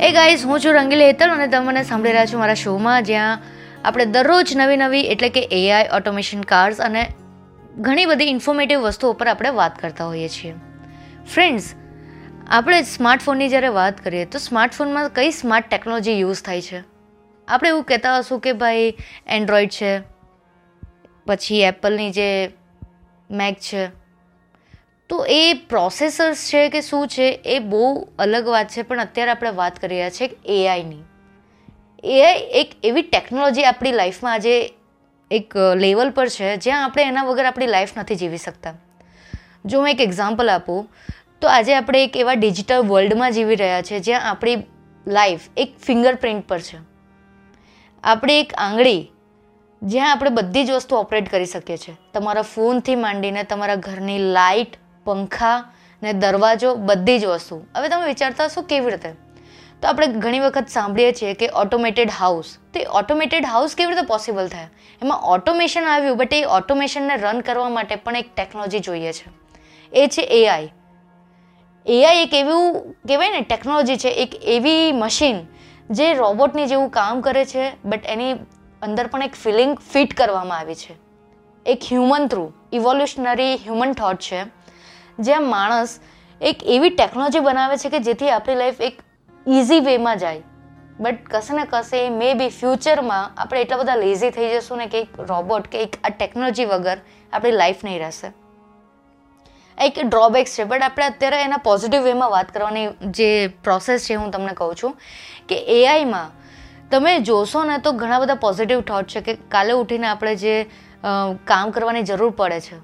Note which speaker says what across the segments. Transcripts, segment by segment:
Speaker 1: એ guys હું છું રંગીલી હેતલ અને તમે મને સાંભળી રહ્યા છો મારા શોમાં, જ્યાં આપણે દરરોજ નવી નવી, એટલે કે એઆઈ ઓટોમેશન કાર્સ અને ઘણી બધી ઇન્ફોર્મેટિવ વસ્તુઓ પર આપણે વાત કરતા હોઈએ છીએ. ફ્રેન્ડ્સ આપણે સ્માર્ટફોનની જ્યારે વાત કરીએ, તો સ્માર્ટફોનમાં કઈ સ્માર્ટ ટેકનોલોજી યુઝ થાય છે? આપણે એવું કહેતા હશું કે ભાઈ એન્ડ્રોઈડ છે, પછી એપલની જે મેક છે તો એ પ્રોસેસર્સ છે કે શું છે, એ બહુ અલગ વાત છે, પણ અત્યારે આપણે વાત કરી રહ્યા છીએ એઆઈની એઆઈ એક એવી ટેકનોલોજી આપણી લાઈફમાં આજે એક લેવલ પર છે, જ્યાં આપણે એના વગર આપણી લાઈફ નથી જીવી શકતા. જો હું એક એક્ઝામ્પલ આપું, તો આજે આપણે એક એવા ડિજિટલ વર્લ્ડમાં જીવી રહ્યા છે, જ્યાં આપણી લાઈફ એક ફિંગરપ્રિન્ટ પર છે. આપણી એક આંગળી, જ્યાં આપણે બધી જ વસ્તુ ઓપરેટ કરી શકીએ છીએ. તમારા ફોનથી માંડીને તમારા ઘરની લાઇટ પંખા ને દરવાજો બધી જ વસ્તુ. હવે તમે વિચારતા હશો કેવી રીતે? તો આપણે ઘણી વખત સાંભળીએ છીએ કે ઓટોમેટેડ હાઉસ તો એ ઓટોમેટેડ હાઉસ કેવી રીતે પોસિબલ થાય? એમાં ઓટોમેશન આવ્યું બટ એ ઓટોમેશનને રન કરવા માટે પણ એક ટેકનોલોજી જોઈએ છે. એ છે એઆઈ એઆઈ એક એવું, કહેવાય ને ટેકનોલોજી છે, એક એવી મશીન જે રોબોટની જેવું કામ કરે છે બટ એની અંદર પણ એક ફિલિંગ ફિટ કરવામાં આવી છે. એક human through evolutionary human thought છે. જ્યાં માણસ એક એવી ટેકનોલોજી બનાવે છે કે જેથી આપણી લાઈફ એક ઇઝી વેમાં જાય. બટ કશે ને કશે મે બી ફ્યુચરમાં આપણે એટલા બધા લેઝી થઈ જશું ને કે એક રોબોટ કે એક આ ટેકનોલોજી વગર આપણી લાઈફ નહીં રહેશે. એક ડ્રોબેક્સ છે. બટ આપણે અત્યારે એના પોઝિટિવ વેમાં વાત કરવાની જે પ્રોસેસ છે હું તમને કહું છું કે એઆઈમાં તમે જોશો ને તો ઘણા બધા પોઝિટિવ થોટ છે કે કાલે ઉઠીને આપણે જે કામ કરવાની જરૂર પડે છે.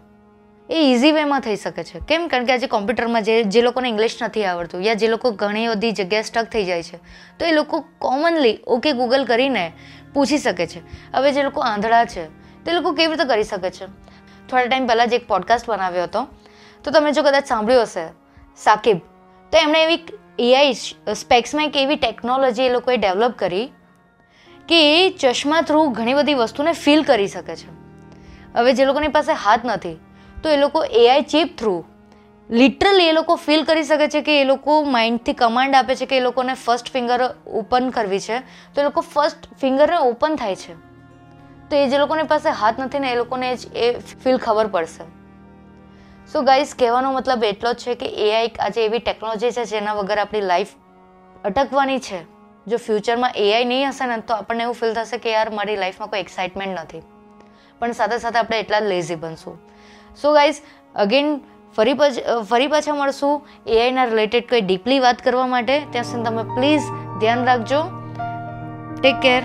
Speaker 1: એ ઇઝી વેમાં થઈ શકે છે. કેમ? કારણ કે આજે કોમ્પ્યુટરમાં જે જે લોકોને ઇંગ્લિશ નથી આવડતું યા જે લોકો ઘણી બધી જગ્યાએ સ્ટક થઈ જાય છે, તો એ લોકો કોમનલી ઓકે ગૂગલ કરીને પૂછી શકે છે. હવે જે લોકો આંધળા છે, તે લોકો કેવી રીતે કરી શકે છે? થોડા ટાઈમ પહેલાં જ એક પોડકાસ્ટ બનાવ્યો હતો. તો તમે જો કદાચ સાંભળ્યું હશે, સાકિબ. તો એમણે એવી એઆઈ સ્પેક્સમાં એક એવી ટેકનોલોજી એ લોકોએ ડેવલપ કરી કે એ ચશ્મા થ્રુ ઘણી બધી વસ્તુને ફીલ કરી શકે છે. હવે જે લોકોની પાસે હાથ નથી તો એ લોકો A I chip through literally એ લોકો ફીલ કરી શકે છે કે એ લોકો માઇન્ડથી કમાન્ડ આપે છે કે એ લોકોને ફર્સ્ટ ફિંગર ઓપન કરવી છે. તો એ લોકો ફર્સ્ટ ફિંગરને ઓપન થાય છે. તો એ જે લોકોની પાસે હાથ નથી ને એ લોકોને જ એ ફીલ ખબર પડશે. સો ગાઈસ કહેવાનો મતલબ એટલો જ છે કે એઆઈ આજે એવી ટેકનોલોજી છે જેના વગર આપણી લાઈફ અટકવાની છે. જો ફ્યુચરમાં એઆઈ નહીં હશે ને તો આપણને એવું ફીલ થશે કે યાર મારી લાઈફમાં કોઈ એક્સાઇટમેન્ટ નથી. પણ સાથે સાથે આપણે એટલા જ લેઝી બનશું. સો ગાઈઝ અગેન ફરી ફરી પાછા મળશું એઆઈના રિલેટેડ કોઈ ડીપલી વાત કરવા માટે. ત્યાં સુધી તમે પ્લીઝ ધ્યાન રાખજો. Take care